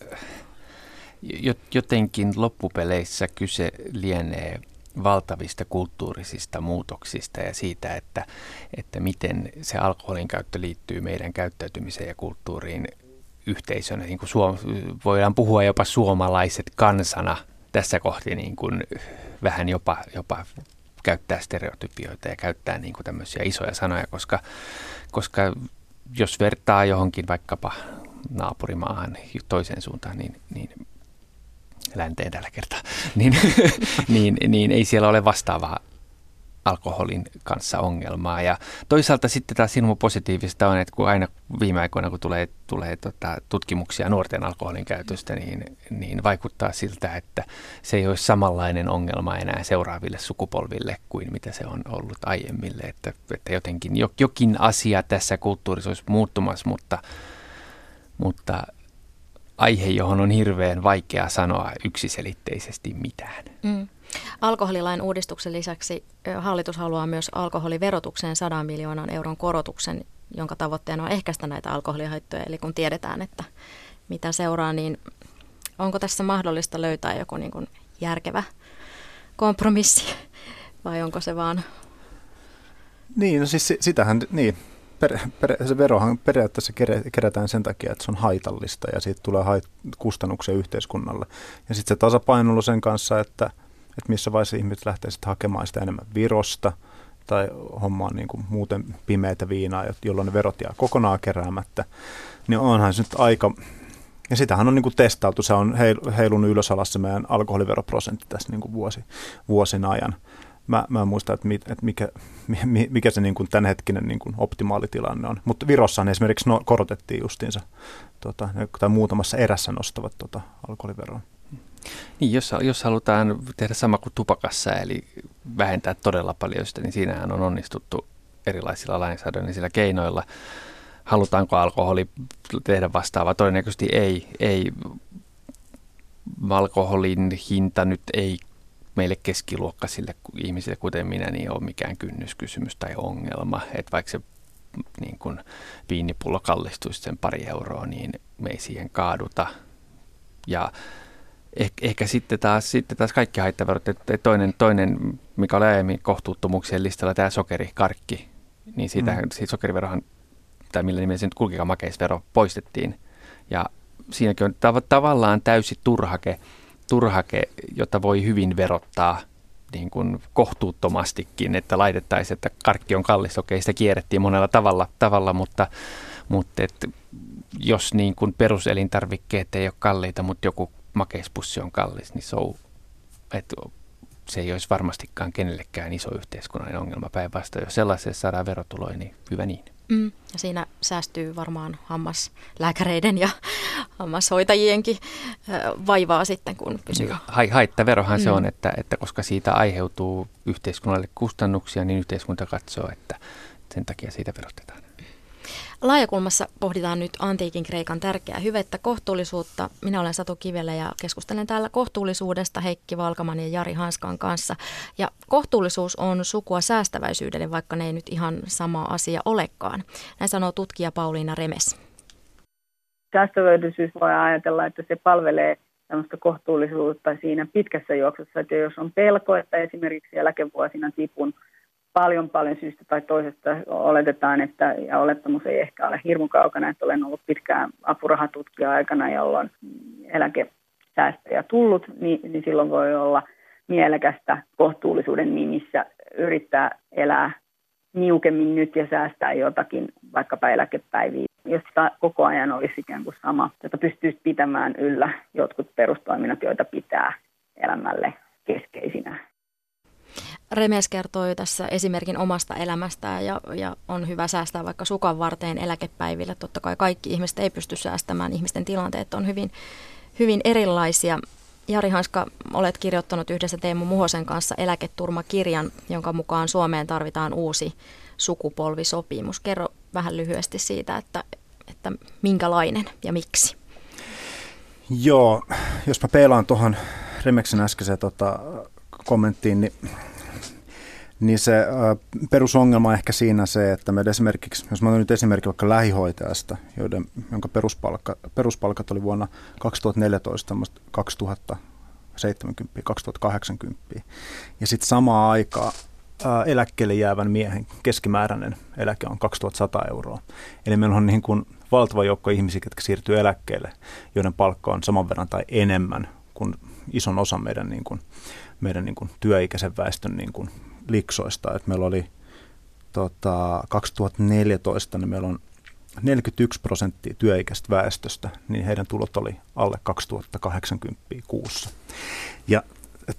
jotenkin loppupeleissä kyse lienee valtavista kulttuurisista muutoksista ja siitä, että, että miten se alkoholin käyttö liittyy meidän käyttäytymiseen ja kulttuuriin yhteisönä. Niin kuin suom- voidaan puhua jopa suomalaiset kansana tässä kohti niin kuin vähän jopa, jopa käyttää stereotypioita ja käyttää niin kuin tämmöisiä isoja sanoja, koska, koska jos vertaa johonkin vaikkapa naapurimaahan toiseen suuntaan, niin, niin länteen tällä kertaa, niin, niin, niin ei siellä ole vastaavaa alkoholin kanssa ongelmaa. Ja toisaalta sitten taas sinun positiivista on, että kun aina viime aikoina, kun tulee, tulee tota, tutkimuksia nuorten alkoholin käytöstä, niin, niin vaikuttaa siltä, että se ei olisi samanlainen ongelma enää seuraaville sukupolville kuin mitä se on ollut aiemmille. Että, että jotenkin jokin asia tässä kulttuurissa olisi muuttumassa, mutta, mutta aihe, johon on hirveän vaikea sanoa yksiselitteisesti mitään. Mm. Alkoholilain uudistuksen lisäksi hallitus haluaa myös alkoholiverotukseen 100 miljoonan euron korotuksen, jonka tavoitteena on ehkäistä näitä alkoholihaittoja. Eli kun tiedetään, että mitä seuraa, niin onko tässä mahdollista löytää joku niin kuin järkevä kompromissi vai onko se vaan... Niin, no siis sitähän, niin, per, per, se verohan periaatteessa kerätään sen takia, että se on haitallista ja siitä tulee hait, kustannuksia yhteiskunnalle. Ja sitten se tasapainoilu sen kanssa, että – että missä vaiheessa ihmiset lähtee sitten hakemaan sitä enemmän virosta tai hommaan niin kuin muuten pimeitä viinaa, jolloin ne verot jää kokonaan keräämättä, niin onhan se nyt aika, ja sitähän on niin kuin testailtu, se on heilunut ylös alas se meidän alkoholiveroprosentti tässä niin kuin vuosi, vuosien ajan. Mä, mä en muista, että, mit, että mikä, mikä se niin kuin tämänhetkinen niin kuin optimaalitilanne on. Mutta Virossahan esimerkiksi no, korotettiin justiinsa, tota, tai muutamassa erässä nostavat tota, alkoholiveroa. Niin, jos, jos halutaan tehdä sama kuin tupakassa, eli vähentää todella paljon sitä, niin siinähän on onnistuttu erilaisilla lainsäädännöllisillä keinoilla. Halutaanko alkoholi tehdä vastaava? Todennäköisesti ei. ei. Alkoholin hinta nyt ei meille keskiluokkaisille ihmisille, kuten minä, niin ole mikään kynnyskysymys tai ongelma. Että vaikka se niin kun viinipullo kallistuisi sen pari euroa, niin me ei siihen kaaduta. Ja eh, ehkä sitten taas, sitten taas kaikki haittaverot. Että toinen, toinen, mikä oli aiemmin kohtuuttomuuksien listalla, tämä sokeri, karkki, niin siitä, mm. siitä sokeriverohan, tai millä nimellä se nyt kulkikaan makeisvero, poistettiin. Ja siinäkin on tav- tavallaan täysi turhake, turhake, jota voi hyvin verottaa niin kuin kohtuuttomastikin, että laitettaisiin, että karkki on kallis. Okei, sitä kierrettiin monella tavalla, tavalla mutta, mutta et, jos niin kuin peruselintarvikkeet ei ole kalliita, mutta joku makeispussi on kallis, niin se, on, että se ei olisi varmastikaan kenellekään iso yhteiskunnallinen ongelma päinvastoin. Jos sellaiseen saadaan verotuloja, niin hyvä niin. Mm, ja siinä säästyy varmaan hammaslääkäreiden ja hammashoitajienkin vaivaa sitten, kun pysyy. Hai, haittaverohan mm. se on, että, että koska siitä aiheutuu yhteiskunnalle kustannuksia, niin yhteiskunta katsoo, että sen takia siitä verotetaan. Laajakulmassa pohditaan nyt antiikin Kreikan tärkeää hyvettä, kohtuullisuutta. Minä olen Satu Kivelä ja keskustelen täällä kohtuullisuudesta Heikki Valkaman ja Jari Hanskan kanssa. Ja kohtuullisuus on sukua säästäväisyydelle, vaikka ne ei nyt ihan sama asia olekaan. Näin sanoo tutkija Pauliina Remes. Säästäväisyys voi ajatella, että se palvelee tämmöistä kohtuullisuutta siinä pitkässä juoksussa, että jos on pelko, että esimerkiksi eläkevuosina tipun paljon paljon syystä tai toisesta oletetaan, että, ja olettamus ei ehkä ole hirmu kaukana, että olen ollut pitkään apurahatutkija aikana, jolloin eläkesäästöjä tullut, niin, niin silloin voi olla mielekästä kohtuullisuuden nimissä yrittää elää niukemmin nyt ja säästää jotakin, vaikkapa eläkepäiviä, jos koko ajan olisi ikään kuin sama, että pystyisi pitämään yllä jotkut perustoiminnot, joita pitää elämälle keskeisinä. Remes kertoi tässä esimerkin omasta elämästään ja, ja on hyvä säästää vaikka sukan varteen eläkepäivillä. Totta kai kaikki ihmiset ei pysty säästämään, ihmisten tilanteet on hyvin, hyvin erilaisia. Jari Hanska, olet kirjoittanut yhdessä Teemu Muhosen kanssa eläketurmakirjan, jonka mukaan Suomeen tarvitaan uusi sukupolvisopimus. Kerro vähän lyhyesti siitä, että, että minkälainen ja miksi. Joo, jos mä peilaan tuohon Remeksen äskeiseen tota, kommenttiin, niin niin se perusongelma on ehkä siinä se, että me esimerkiksi, jos mä otan nyt esimerkki vaikka lähihoitajasta, joiden, jonka peruspalkka, peruspalkat oli vuonna 2014 2070, 2080, ja sitten samaa aikaa ää, eläkkeelle jäävän miehen keskimääräinen eläke on 2100 euroa. Eli meillä on niin kuin valtava joukko ihmisiä, jotka siirtyy eläkkeelle, joiden palkka on saman verran tai enemmän kuin ison osan meidän, niin kuin, meidän niin kuin työikäisen väestön niin kuin liksoista. Et meillä oli tota, 2014, niin meillä on 41 prosenttia työikäistä väestöstä, niin heidän tulot oli alle 2080 kuussa. Ja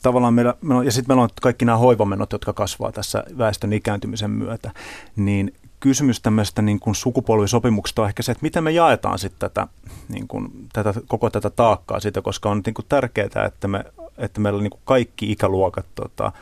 tavallaan meillä, ja sitten meillä on kaikki nämä hoivamenot, jotka kasvaa tässä väestön ikääntymisen myötä, niin kysymys tämmöistä niin kuin sukupolvisopimuksesta on ehkä se, että miten me jaetaan sitten tätä, niin kuin, tätä, koko tätä taakkaa siitä, koska on niin kuin tärkeää, että me että meillä niin kuin kaikki ikäluokat, tota,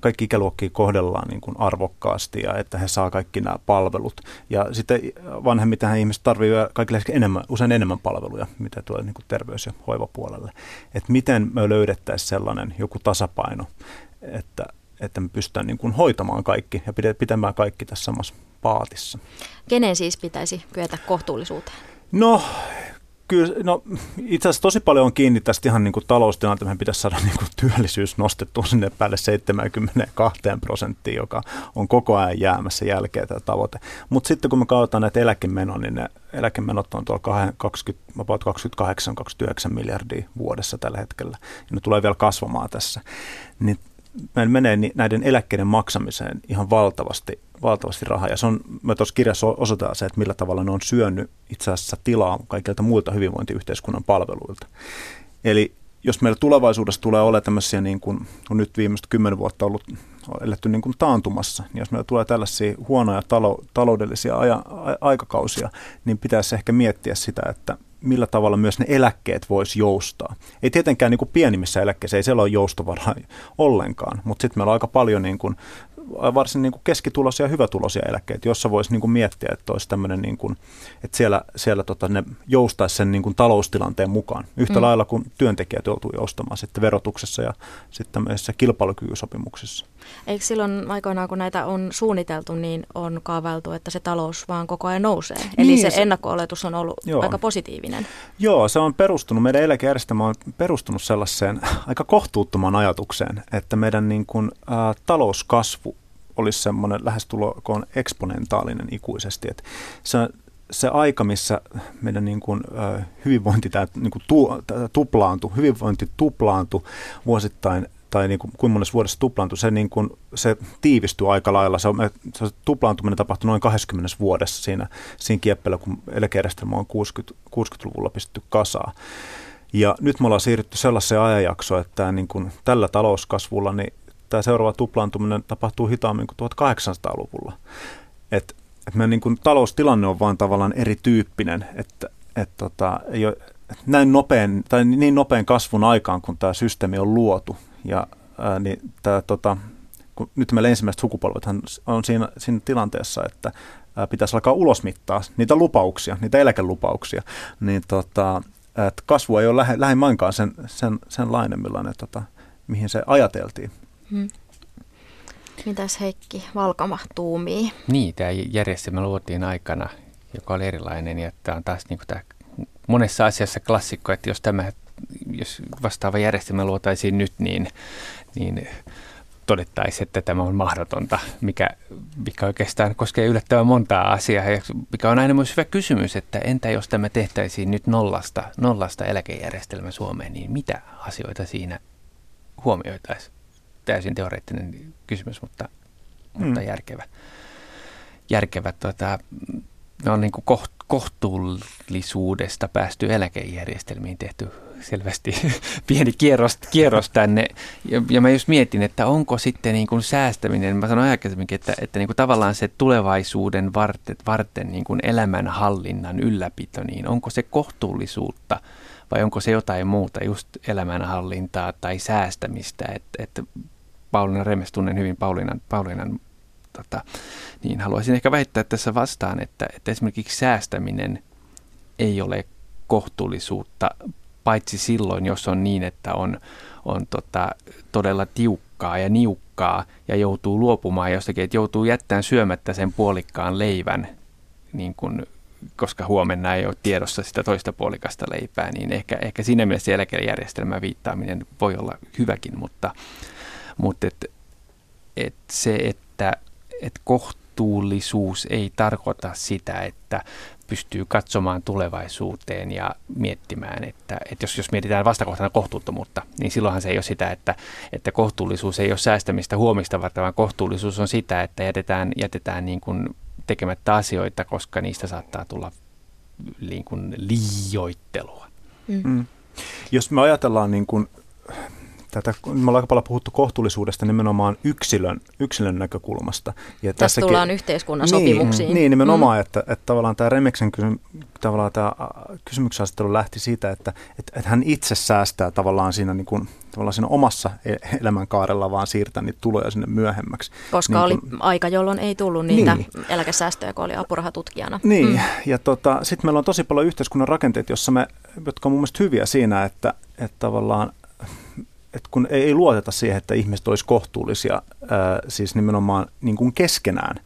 kaikki ikäluokkia kohdellaan niin kuin arvokkaasti ja että he saa kaikki nämä palvelut. Ja sitten vanhemmiten ihmiset tarvitsevat kaikille enemmän, usein enemmän palveluja, mitä tulee niin kuin terveys- ja hoivapuolelle. Että miten me löydettäisiin sellainen joku tasapaino, että, että me pystytään niin kuin hoitamaan kaikki ja pitämään kaikki tässä samassa paatissa. Kenen siis pitäisi kyetä kohtuullisuuteen? No kyllä, no itse asiassa tosi paljon on kiinni tästä ihan niin kuin taloustilanteesta. Meidän pitäisi saada niin kuin työllisyys nostettua sinne päälle 72 prosenttiin, joka on koko ajan jäämässä jälkeen tämä tavoite. Mutta sitten kun me katsotaan näitä eläkemenoja, niin ne eläkemenot on tuolla 28-29 miljardia vuodessa tällä hetkellä. Ja ne tulee vielä kasvamaan tässä. Niin menee näiden eläkkeiden maksamiseen ihan valtavasti, valtavasti rahaa. Ja se on, me tuossa kirjassa osoitetaan se, että millä tavalla ne on syönyt itse asiassa tilaa kaikilta muilta hyvinvointiyhteiskunnan palveluilta. Eli jos meillä tulevaisuudessa tulee olemaan tämmöisiä, niin kuin on nyt viimeiset kymmenen vuotta ollut eletty niin kuin taantumassa, niin jos meillä tulee tällaisia huonoja talo, taloudellisia aja, a, aikakausia, niin pitäisi ehkä miettiä sitä, että millä tavalla myös ne eläkkeet voisi joustaa. Ei tietenkään niin kuin pienimmissä eläkkeissä, ei siellä ole joustovaraa ollenkaan, mutta sitten meillä on aika paljon niin kuin varsin niin kuin keskituloisia ja hyvätuloisia eläkkeitä, jossa voisi niin kuin miettiä, että olisi tämmöinen, niin kuin, että siellä, siellä tota, ne joustaisi sen niin kuin taloustilanteen mukaan. Yhtä mm. lailla kuin työntekijät joutuu joustamaan sitten verotuksessa ja sitten tämmöisissä kilpailukykysopimuksissa. Eikö silloin aikoinaan, kun näitä on suunniteltu, niin on kaavailtu, että se talous vaan koko ajan nousee? Niin, Eli se, se ennakko-oletus on ollut joo. aika positiivinen. Joo, se on perustunut, meidän eläkejärjestelmä on perustunut sellaiseen aika kohtuuttomaan ajatukseen, että meidän niin kuin, ä, talouskasvu olisi semmoinen lähestulkoon eksponentaalinen ikuisesti. Että se, se aika, missä meidän niin kuin, hyvinvointi tämä, niin kuin tu, tuplaantu, hyvinvointi tuplaantu vuosittain tai niin kuin, kuinka monessa vuodessa tuplaantui, se, niin kuin, se tiivistyy aika lailla. Se, se tuplaantuminen tapahtui noin 20 vuodessa siinä, siinä kieppeillä, kun eläkejärjestelmä on 60, 60-luvulla pistetty kasaan. Ja nyt me ollaan siirrytty sellaiseen ajanjaksoon, että niin kuin tällä talouskasvulla niin tämä seuraava tuplaantuminen tapahtuu hitaammin kuin 1800-luvulla. Et, et meidän niin kuin taloustilanne on vaan tavallaan erityyppinen, että et tota, ei ole, näin nopean, tai niin nopean kasvun aikaan, kun tämä systeemi on luotu. Ja ää, niin tämä, tota, kun nyt meillä ensimmäiset sukupolvet on siinä, siinä tilanteessa, että ää, pitäisi alkaa ulosmittaa niitä lupauksia, niitä eläkelupauksia, niin tota, että kasvu ei ole lähe, lähimainkaan sen, sen, sen lainen, millainen, tota, mihin se ajateltiin. Hmm. Mitäs Heikki Valkama tuumii? Niin, tämä järjestelmä luotiin aikana, joka oli erilainen ja tämä on taas niin kuin tämä monessa asiassa klassikko, että jos tämä jos vastaava järjestelmä luotaisiin nyt, niin, niin todettaisiin, että tämä on mahdotonta, mikä, mikä oikeastaan koskee yllättävän montaa asiaa, ja mikä on aina myös hyvä kysymys, että entä jos tämä tehtäisiin nyt nollasta, nollasta eläkejärjestelmä Suomeen, niin mitä asioita siinä huomioitaisiin? Täysin teoreettinen kysymys, mutta, mm. mutta järkevä. järkevä tuota, on niin kuin kohtuullisuudesta päästy eläkejärjestelmiin tehty selvästi pieni kierros, kierros tänne. Ja, ja mä just mietin, että onko sitten niin kuin säästäminen, mä sanoin aikaisemminkin, että, että niin kuin tavallaan se tulevaisuuden varten, varten niin kuin elämänhallinnan ylläpito, niin onko se kohtuullisuutta vai onko se jotain muuta, just elämänhallintaa tai säästämistä, että, että Pauliina Remes tunnen hyvin Pauliinan, Pauliinan tota, niin haluaisin ehkä väittää tässä vastaan, että, että esimerkiksi säästäminen ei ole kohtuullisuutta paitsi silloin, jos on niin, että on, on tota, todella tiukkaa ja niukkaa ja joutuu luopumaan jostakin, että joutuu jättämään syömättä sen puolikkaan leivän, niin kun, koska huomenna ei ole tiedossa sitä toista puolikasta leipää, niin ehkä, ehkä siinä mielessä eläkejärjestelmän viittaaminen voi olla hyväkin, mutta, mutta et, et se, että et kohtuullisuus ei tarkoita sitä, että pystyy katsomaan tulevaisuuteen ja miettimään, että, että jos, jos mietitään vastakohtana kohtuuttomuutta, niin silloinhan se ei ole sitä, että, että kohtuullisuus ei ole säästämistä huomista varten, vaan kohtuullisuus on sitä, että jätetään, jätetään niin kuin tekemättä asioita, koska niistä saattaa tulla niin kuin liioittelua. Mm. Mm. Jos me ajatellaan niin kuin tätä, me ollaan aika paljon puhuttu kohtuullisuudesta nimenomaan yksilön, yksilön näkökulmasta. Ja Tässä tullaan yhteiskunnan niin, sopimuksiin. Niin, nimenomaan, mm. että, että tavallaan tämä Remeksen kysy, tavallaan tämä kysymyksen asettelu lähti siitä, että, että, että hän itse säästää tavallaan siinä, niin kuin, tavallaan siinä omassa e-, elämänkaarella, vaan siirtää niitä tuloja sinne myöhemmäksi. Koska niin oli kun, aika, jolloin ei tullut niitä niin. eläkesäästöjä, kun oli apurahatutkijana. Niin, mm. ja tota, sitten meillä on tosi paljon yhteiskunnan rakenteita, jossa me, jotka on mun mielestä hyviä siinä, että, että tavallaan että kun ei, ei luoteta siihen, että ihmiset olisi kohtuullisia, ää, siis nimenomaan niin kuin keskenään.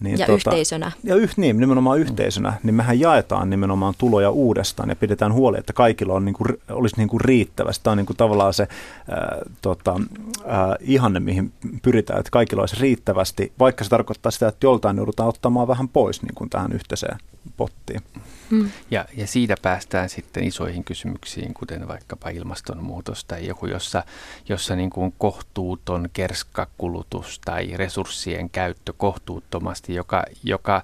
Niin ja tota, yhteisönä. Ja yh, niin, nimenomaan yhteisönä, niin mehän jaetaan nimenomaan tuloja uudestaan ja pidetään huoli, että kaikilla on, niin kuin, olisi niin kuin riittävästi. Tämä on niin kuin tavallaan se ää, tota, ää, ihanne, mihin pyritään, että kaikilla olisi riittävästi, vaikka se tarkoittaa sitä, että joltain joudutaan ottamaan vähän pois niin kuin tähän yhteiseen pottiin. Hmm. Ja, ja siitä päästään sitten isoihin kysymyksiin, kuten vaikkapa ilmastonmuutos tai joku, jossa, jossa niin kuin kohtuuton kerskakulutus tai resurssien käyttö kohtuuttomasti, joka, joka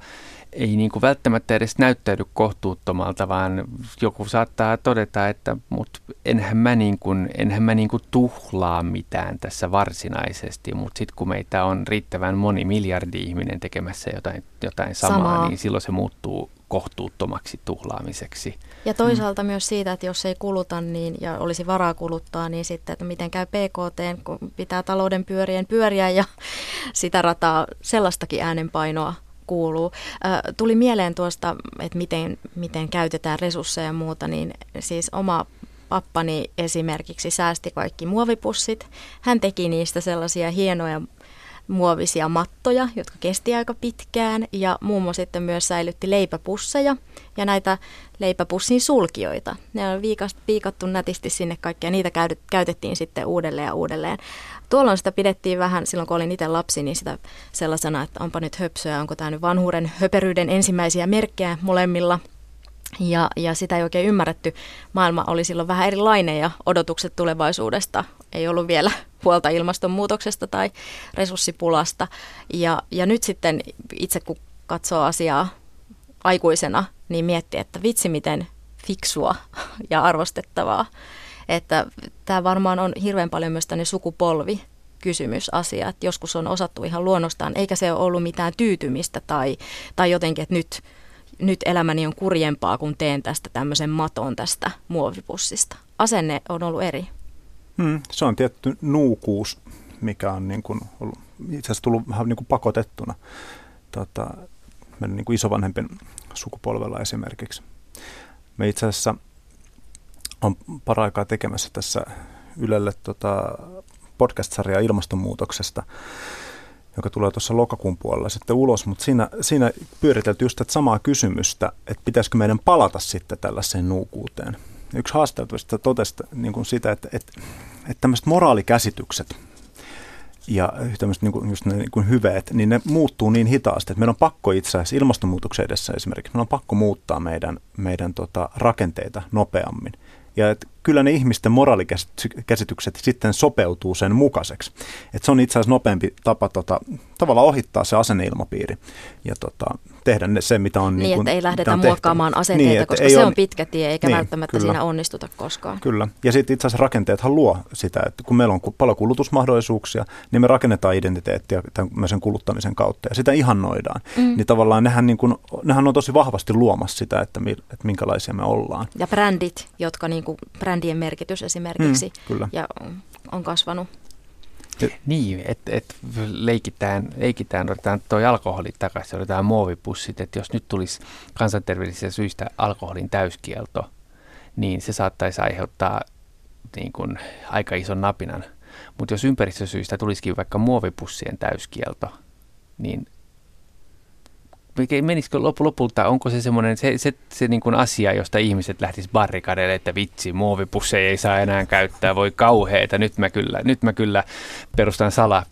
ei niin kuin välttämättä edes näyttäydy kohtuuttomalta, vaan joku saattaa todeta, että mut enhän mä, niin kuin, enhän mä niin kuin tuhlaa mitään tässä varsinaisesti, mutta sitten kun meitä on riittävän moni miljardi ihminen tekemässä jotain, jotain samaa, samaa, niin silloin se muuttuu kohtuuttomaksi tuhlaamiseksi. Ja toisaalta mm. myös siitä, että jos ei kuluta niin, ja olisi varaa kuluttaa, niin sitten, että miten käy PKT, kun pitää talouden pyörien pyöriä ja sitä rataa sellaistakin äänenpainoa kuuluu. Tuli mieleen tuosta, että miten, miten käytetään resursseja ja muuta, niin siis oma pappani esimerkiksi säästi kaikki muovipussit. Hän teki niistä sellaisia hienoja muovisia mattoja, jotka kesti aika pitkään ja muassa sitten myös säilytti leipäpusseja ja näitä leipäpussin sulkioita. Ne on viikattu nätisti sinne kaikkea ja niitä käytettiin sitten uudelleen ja uudelleen. Tuolloin sitä pidettiin vähän, silloin kun olin itse lapsi, niin sitä sellaisena, että onpa nyt höpsöä, onko tämä nyt vanhuuden höperyyden ensimmäisiä merkkejä molemmilla. Ja, ja sitä ei oikein ymmärretty. Maailma oli silloin vähän erilainen ja odotukset tulevaisuudesta ei ollut vielä huolta ilmastonmuutoksesta tai resurssipulasta. Ja, ja nyt sitten itse kun katsoo asiaa aikuisena, niin miettii, että vitsi miten fiksua ja arvostettavaa. Että tämä varmaan on hirveän paljon myös tänne sukupolvi kysymysasia, että joskus on osattu ihan luonnostaan, eikä se ole ollut mitään tyytymistä tai, tai jotenkin, että nyt, nyt elämäni on kurjempaa, kun teen tästä tämmöisen maton tästä muovipussista. Asenne on ollut eri. Hmm, se on tietty nuukuus, mikä on niin kuin ollut, itse asiassa tullut vähän niin kuin pakotettuna tota, meidän niin kuin isovanhempien sukupolvella esimerkiksi. Me itse asiassa on paraikaa tekemässä tässä Ylelle tota, podcast-sarjaa ilmastonmuutoksesta, joka tulee tuossa lokakuun puolella sitten ulos, mutta siinä, siinä pyöritelty just tätä samaa kysymystä, että pitäisikö meidän palata sitten tällaiseen nuukuuteen. Yksi haastattelusta totesi niin kuin sitä, että, että, että tämmöiset moraalikäsitykset ja tämmöiset niin kuin, just ne niin kuin hyveet, niin ne muuttuu niin hitaasti, että meidän on pakko itse asiassa ilmastonmuutoksen edessä esimerkiksi, meidän on pakko muuttaa meidän, meidän tota, rakenteita nopeammin. Ja että kyllä ne ihmisten moraalikäsitykset sitten sopeutuu sen mukaiseksi. Että se on itse asiassa nopeampi tapa tota, tavallaan ohittaa se asenneilmapiiri ja tota, tehdä ne, se, mitä on Niin, niin että ei lähdetä muokkaamaan asenteita, niin, koska se on, pitkä tie, eikä niin, välttämättä kyllä, siinä onnistuta koskaan. Kyllä, ja sitten itse asiassa rakenteethan luo sitä, että kun meillä on paljon kulutusmahdollisuuksia, niin me rakennetaan identiteettiä tämän kuluttamisen kautta, ja sitä ihannoidaan. Mm. Niin tavallaan nehän, niin kun, nehän on tosi vahvasti luomassa sitä, että, että minkälaisia me ollaan. Ja brändit, jotka niin kuin, brändien merkitys esimerkiksi, mm, kyllä. ja on kasvanut. Niin, että et leikitään, leikitään, otetaan tuo alkoholi takaisin, otetaan muovipussit, että jos nyt tulisi kansanterveydellisistä syistä alkoholin täyskielto, niin se saattaisi aiheuttaa niin kuin, aika ison napinan. Mutta jos ympäristösyistä tulisikin vaikka muovipussien täyskielto, niin menisikö lopu, lopulta, onko se semmoinen se, se, se niin kuin asia, josta ihmiset lähtis barrikadeille, että vitsi, muovipusseja ei saa enää käyttää, voi kauheita, nyt mä kyllä, nyt mä kyllä perustan sala,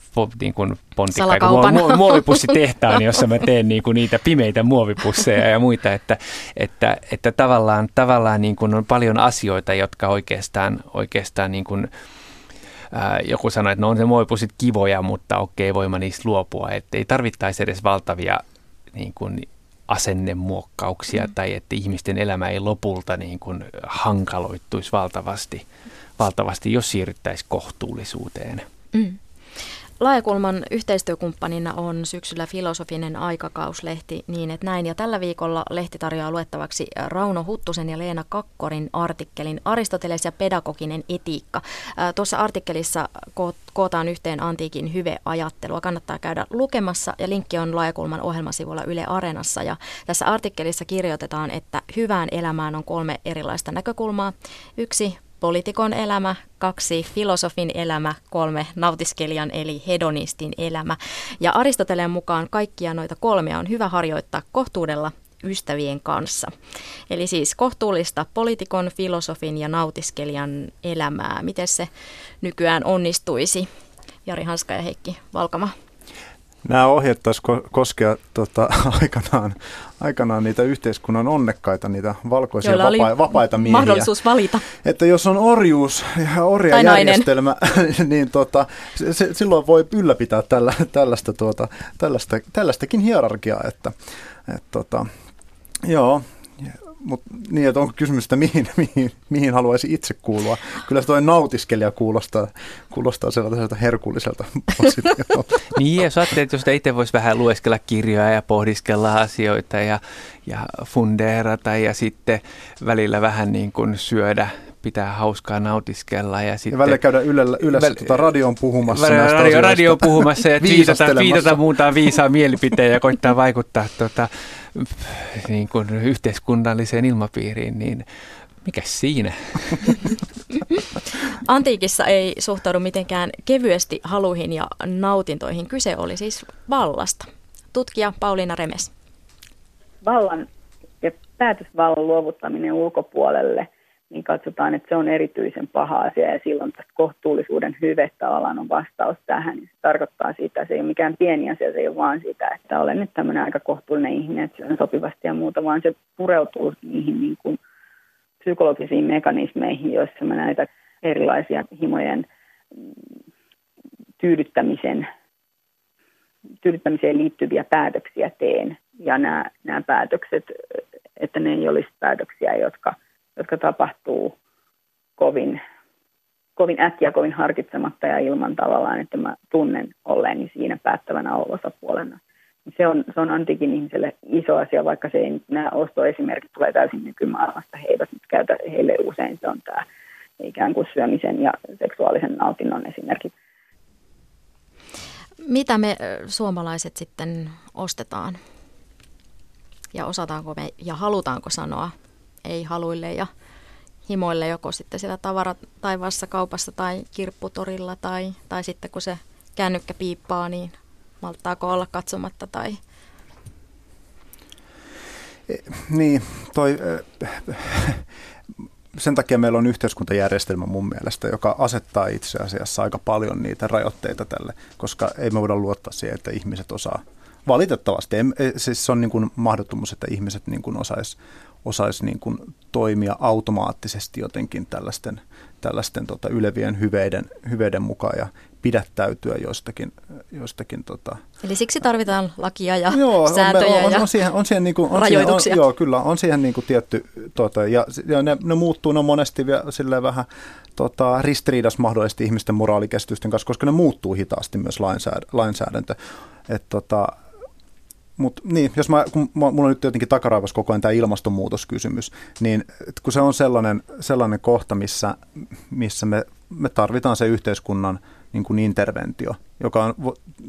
niin kuin pontikkaita, mu, muovipussitehtaan, jossa mä teen niin kuin niitä pimeitä muovipusseja ja muita, että, että, että tavallaan, tavallaan niin kuin on paljon asioita, jotka oikeastaan, oikeastaan niin kuin, joku sanoi, että no on se muovipussit kivoja, mutta okei, voima niistä luopua, että ei tarvittaisi edes valtavia niin kuin asennemuokkauksia mm. tai että ihmisten elämä ei lopulta niin kuin hankaloittuisi valtavasti, valtavasti, jos siirryttäisiin kohtuullisuuteen. Mm. Laajakulman yhteistyökumppanina on syksyllä filosofinen aikakauslehti niin, että näin. Ja tällä viikolla lehti tarjoaa luettavaksi Rauno Huttusen ja Leena Kakkorin artikkelin Aristoteles ja pedagoginen etiikka. Tuossa artikkelissa kootaan yhteen antiikin hyveajattelua. Kannattaa käydä lukemassa ja linkki on Laajakulman ohjelmasivulla Yle Areenassa. Ja tässä artikkelissa kirjoitetaan, että hyvään elämään on kolme erilaista näkökulmaa. Yksi poliitikon elämä, kaksi filosofin elämä, kolme nautiskelijan eli hedonistin elämä. Ja Aristoteleen mukaan kaikkia noita kolmea on hyvä harjoittaa kohtuudella ystävien kanssa. Eli siis kohtuullista poliitikon, filosofin ja nautiskelijan elämää. Miten se nykyään onnistuisi? Jari Hanska ja Heikki Valkama. Nämä ohjeet taisi koskea tota, aikanaan, aikanaan niitä yhteiskunnan onnekkaita, niitä valkoisia vapa- vapaita miehiä. mahdollisuus valita. Että jos on orjuus ja orjajärjestelmä, niin tota, se, silloin voi ylläpitää tällä, tällaista, tuota, tällaista, tällaistakin hierarkiaa. Että, et, tota, joo, mutta niin, että onko kysymys, että mihin, mihin, mihin haluaisi itse kuulua. Kyllä se toi nautiskelija kuulostaa, kuulostaa sellaiselta herkulliselta Niin, jos ajattelee, että jos itse voisi vähän lueskella kirjoja ja pohdiskella asioita ja, ja fundeerata ja sitten välillä vähän niin kuin syödä pitää hauskaa nautiskella. Ja, sitten, ja välillä käydä ylellä, yleensä väl, tuota radion puhumassa välillä radio, radio puhumassa ja viitata, viitata muuntaan viisaa mielipiteen ja koittaa vaikuttaa tuota, niin kuin yhteiskunnalliseen ilmapiiriin, niin mikä siinä? Antiikissa ei suhtaudu mitenkään kevyesti haluihin ja nautintoihin. Kyse oli siis vallasta. Tutkija Pauliina Remes. Vallan ja päätösvallan luovuttaminen ulkopuolelle – niin katsotaan, että se on erityisen paha asia ja silloin tästä kohtuullisuuden hyve tavallaan on vastaus tähän. Se tarkoittaa sitä, se ei ole mikään pieni asia, se ei ole vaan sitä, että olen nyt tämmöinen aika kohtuullinen ihminen, että syön sopivasti ja muuta, vaan se pureutuu niihin niin kuin psykologisiin mekanismeihin, joissa mä näitä erilaisia himojen tyydyttämisen, tyydyttämiseen liittyviä päätöksiä teen. Ja nämä, nämä päätökset, että ne ei olisi päätöksiä, jotka – jotka tapahtuu kovin, kovin äkkiä, kovin harkitsematta ja ilman tavallaan, että mä tunnen olleeni siinä päättävänä osapuolena. Se on, se on antiikin ihmiselle iso asia, vaikka se ei, nämä ostoesimerkit tulee täysin nykymaailmasta. He eivät nyt käytä, heille usein se on tämä ikään kuin syömisen ja seksuaalisen nautinnon esimerkki. Mitä me suomalaiset sitten ostetaan? Ja osataanko me ja halutaanko sanoa ei haluille ja himoille joko sitten siellä taivaassa kaupassa tai kirpputorilla tai, tai sitten kun se kännykkä piippaa, niin malttaako olla katsomatta tai... E, niin, toi, sen takia meillä on yhteiskuntajärjestelmä mun mielestä, joka asettaa itse asiassa aika paljon niitä rajoitteita tälle, koska ei me voida luottaa siihen, että ihmiset osaa. Valitettavasti, ei, siis se on niin kuin mahdottomuus, että ihmiset niin kuin osais, osaisi niin kuin toimia automaattisesti jotenkin tällaisten, tällaisten tota ylevien hyveiden, hyveiden mukaan ja pidättäytyä joistakin. joistakin tota. Eli siksi tarvitaan lakia ja joo, sääntöjä on, on, on, on siihen, on siihen niin kuin, on rajoituksia. Siihen, on, joo, kyllä, on siihen niin kuin tietty, tota, ja, ja ne, ne muuttuu, ne on monesti vielä vähän tota, ristiriidas mahdollisesti ihmisten moraalikäsitysten kanssa, koska ne muuttuu hitaasti myös lainsäädäntö. Et, tota, mutta niin, jos mä, kun mulla on nyt jotenkin takaraivassa koko ajan tämä ilmastonmuutoskysymys, niin kun se on sellainen, sellainen kohta, missä, missä me, me tarvitaan se yhteiskunnan niin kuin interventio, joka on,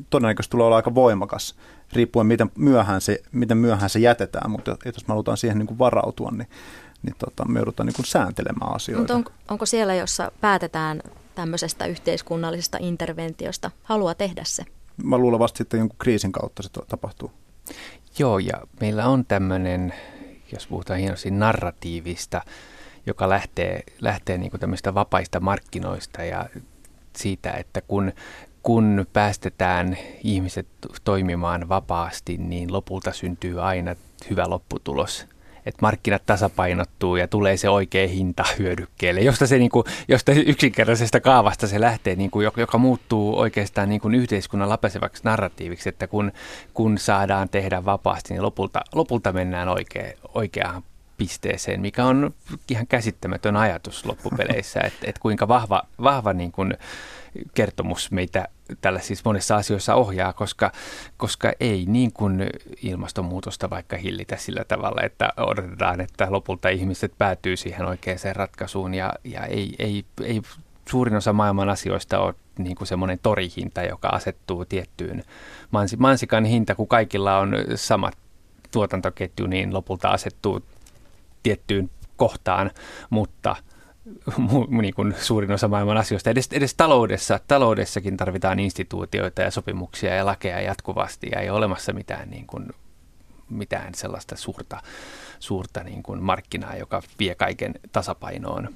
todennäköisesti tulee olla aika voimakas, riippuen miten myöhään se, miten myöhään se jätetään, mutta jos me halutaan siihen niin kuin varautua, niin, niin tota, me joudutaan niin kuin sääntelemään asioita. Mutta on, onko siellä, jossa päätetään tämmöisestä yhteiskunnallisesta interventiosta, haluaa tehdä se? Mä luulevasti sitten jonkun kriisin kautta se tapahtuu. Joo, ja meillä on tämmöinen, jos puhutaan hienosti narratiivista, joka lähtee, lähtee niin tämmöistä vapaista markkinoista ja siitä, että kun, kun päästetään ihmiset toimimaan vapaasti, niin lopulta syntyy aina hyvä lopputulos että markkinat tasapainottuu ja tulee se oikea hinta hyödykkeelle, josta, se, niin kuin, josta yksinkertaisesta kaavasta se lähtee, niin kuin, joka muuttuu oikeastaan niin kuin yhteiskunnan läpäiseväksi narratiiviksi, että kun, kun saadaan tehdä vapaasti, niin lopulta, lopulta mennään oikea, oikeaan pisteeseen, mikä on ihan käsittämätön ajatus loppupeleissä, että, että kuinka vahva, vahva niin kuin kertomus meitä tällä siis monissa asioissa ohjaa, koska, koska ei niin kuin ilmastonmuutosta vaikka hillitä sillä tavalla, että odotetaan, että lopulta ihmiset päätyy siihen oikeaan ratkaisuun ja, ja ei, ei, ei suurin osa maailman asioista ole niin kuin semmoinen torihinta, joka asettuu tiettyyn mansikan hinta, kun kaikilla on samat tuotantoketju, niin lopulta asettuu tiettyyn kohtaan, mutta – niin kuin suurin osa maailman asioista. Edes, edes taloudessa, taloudessakin tarvitaan instituutioita ja sopimuksia ja lakeja jatkuvasti ja ei ole olemassa mitään, niin kuin, mitään sellaista suurta, suurta niin kuin markkinaa, joka vie kaiken tasapainoon.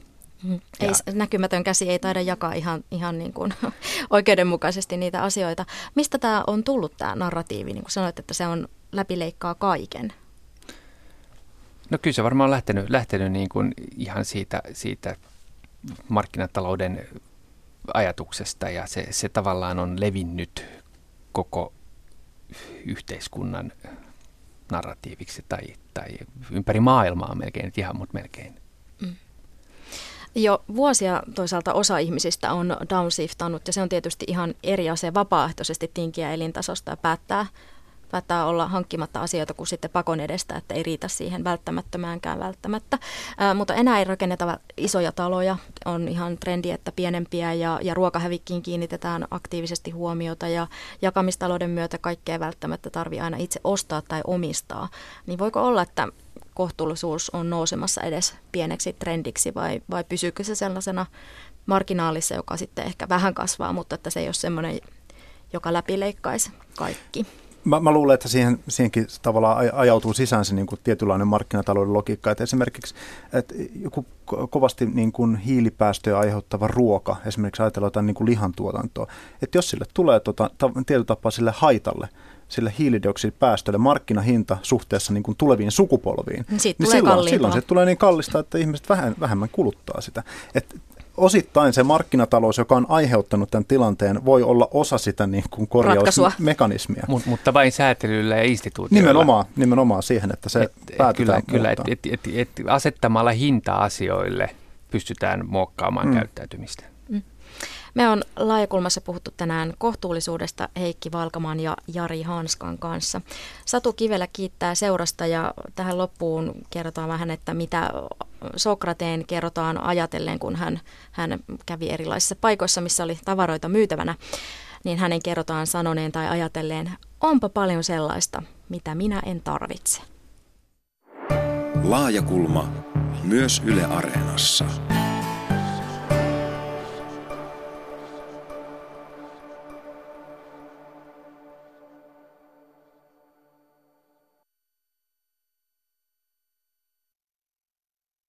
Mm. Ei, näkymätön käsi ei taida jakaa ihan, ihan niin kuin oikeudenmukaisesti niitä asioita. Mistä tämä on tullut tämä narratiivi, niin kuin sanoit, että se on läpileikkaa kaiken? No kyllä se varmaan on lähtenyt, lähtenyt niin kuin ihan siitä, siitä markkinatalouden ajatuksesta ja se, se tavallaan on levinnyt koko yhteiskunnan narratiiviksi tai, tai ympäri maailmaa melkein, ihan mutta melkein. Mm. Jo vuosia toisaalta osa ihmisistä on downsiftannut ja se on tietysti ihan eri asia vapaaehtoisesti tinkiä elintasosta ja päättää päättää olla hankkimatta asioita kuin sitten pakon edestä, että ei riitä siihen välttämättömäänkään välttämättä. Ää, mutta enää ei rakenneta isoja taloja, on ihan trendi, että pienempiä ja, ja ruokahävikkiin kiinnitetään aktiivisesti huomiota ja jakamistalouden myötä kaikkea välttämättä tarvii aina itse ostaa tai omistaa. Niin voiko olla, että kohtuullisuus on nousemassa edes pieneksi trendiksi vai, vai pysyykö se sellaisena marginaalissa, joka sitten ehkä vähän kasvaa, mutta että se ei ole semmoinen, joka läpileikkaisi kaikki? Mä, mä luulen, että siihen, siihenkin tavallaan ajautuu sisään se niin kuin tietynlainen markkinatalouden logiikka. Että esimerkiksi että joku kovasti niin kuin hiilipäästöjä aiheuttava ruoka, esimerkiksi ajatellaan jotain niin kuin lihantuotantoa, että jos sille tulee tota, tietyllä tapaa sille haitalle, sille hiilidioksidipäästölle markkinahinta suhteessa niin kuin tuleviin sukupolviin, niin, niin silloin, silloin se tulee niin kallista, että ihmiset vähän, vähemmän kuluttaa sitä. Et osittain se markkinatalous, joka on aiheuttanut tämän tilanteen, voi olla osa sitä niin kuin korjausmekanismia. Mut, mutta vain säätelyllä ja instituutioilla. Nimenomaan, nimenomaan siihen, että se et, päätetään Kyllä, kyllä et, et, et, et, asettamalla hinta asioille pystytään muokkaamaan mm. käyttäytymistä. Me on laajakulmassa puhuttu tänään kohtuullisuudesta Heikki Valkaman ja Jari Hanskan kanssa. Satu Kivelä kiittää seurasta ja tähän loppuun kerrotaan vähän, että mitä Sokrateen kerrotaan ajatellen, kun hän, hän kävi erilaisissa paikoissa, missä oli tavaroita myytävänä, niin hänen kerrotaan sanoneen tai ajatelleen, onpa paljon sellaista, mitä minä en tarvitse. Laajakulma myös Yle Areenassa.